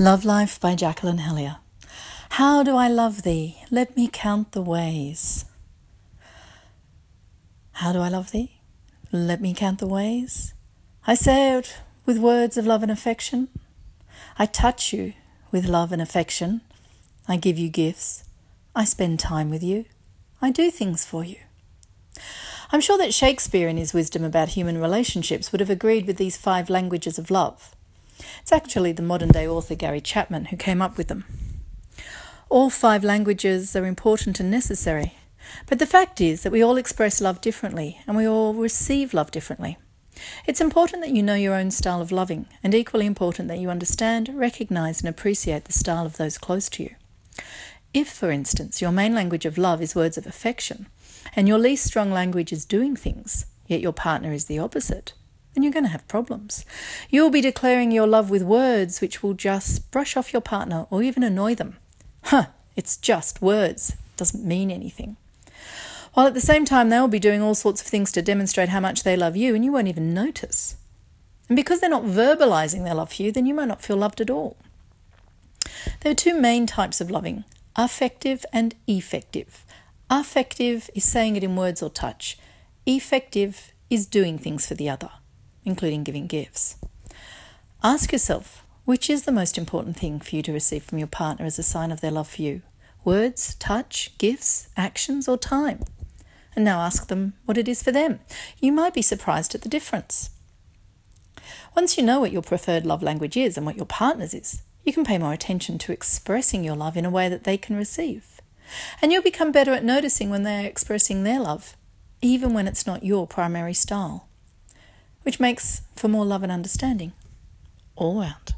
Love Life by Jacqueline Hellyer. How do I love thee? Let me count the ways. How do I love thee? Let me count the ways. I say it with words of love and affection. I touch you with love and affection. I give you gifts. I spend time with you. I do things for you. I'm sure that Shakespeare, in his wisdom about human relationships, would have agreed with these five languages of love. It's actually the modern day author Gary Chapman who came up with them. All five languages are important and necessary, but the fact is that we all express love differently and we all receive love differently. It's important that you know your own style of loving, and equally important that you understand, recognize, and appreciate the style of those close to you. If, for instance, your main language of love is words of affection, and your least strong language is doing things, yet your partner is the opposite, then you're going to have problems. You'll be declaring your love with words which will just brush off your partner or even annoy them. Huh, it's just words, it doesn't mean anything. While at the same time, they'll be doing all sorts of things to demonstrate how much they love you, and you won't even notice. And because they're not verbalizing their love for you, then you might not feel loved at all. There are two main types of loving affective and effective. Affective is saying it in words or touch, effective is doing things for the other including giving gifts. Ask yourself which is the most important thing for you to receive from your partner as a sign of their love for you words, touch, gifts, actions, or time? And now ask them what it is for them. You might be surprised at the difference. Once you know what your preferred love language is and what your partner's is, you can pay more attention to expressing your love in a way that they can receive. And you'll become better at noticing when they're expressing their love, even when it's not your primary style which makes for more love and understanding all round.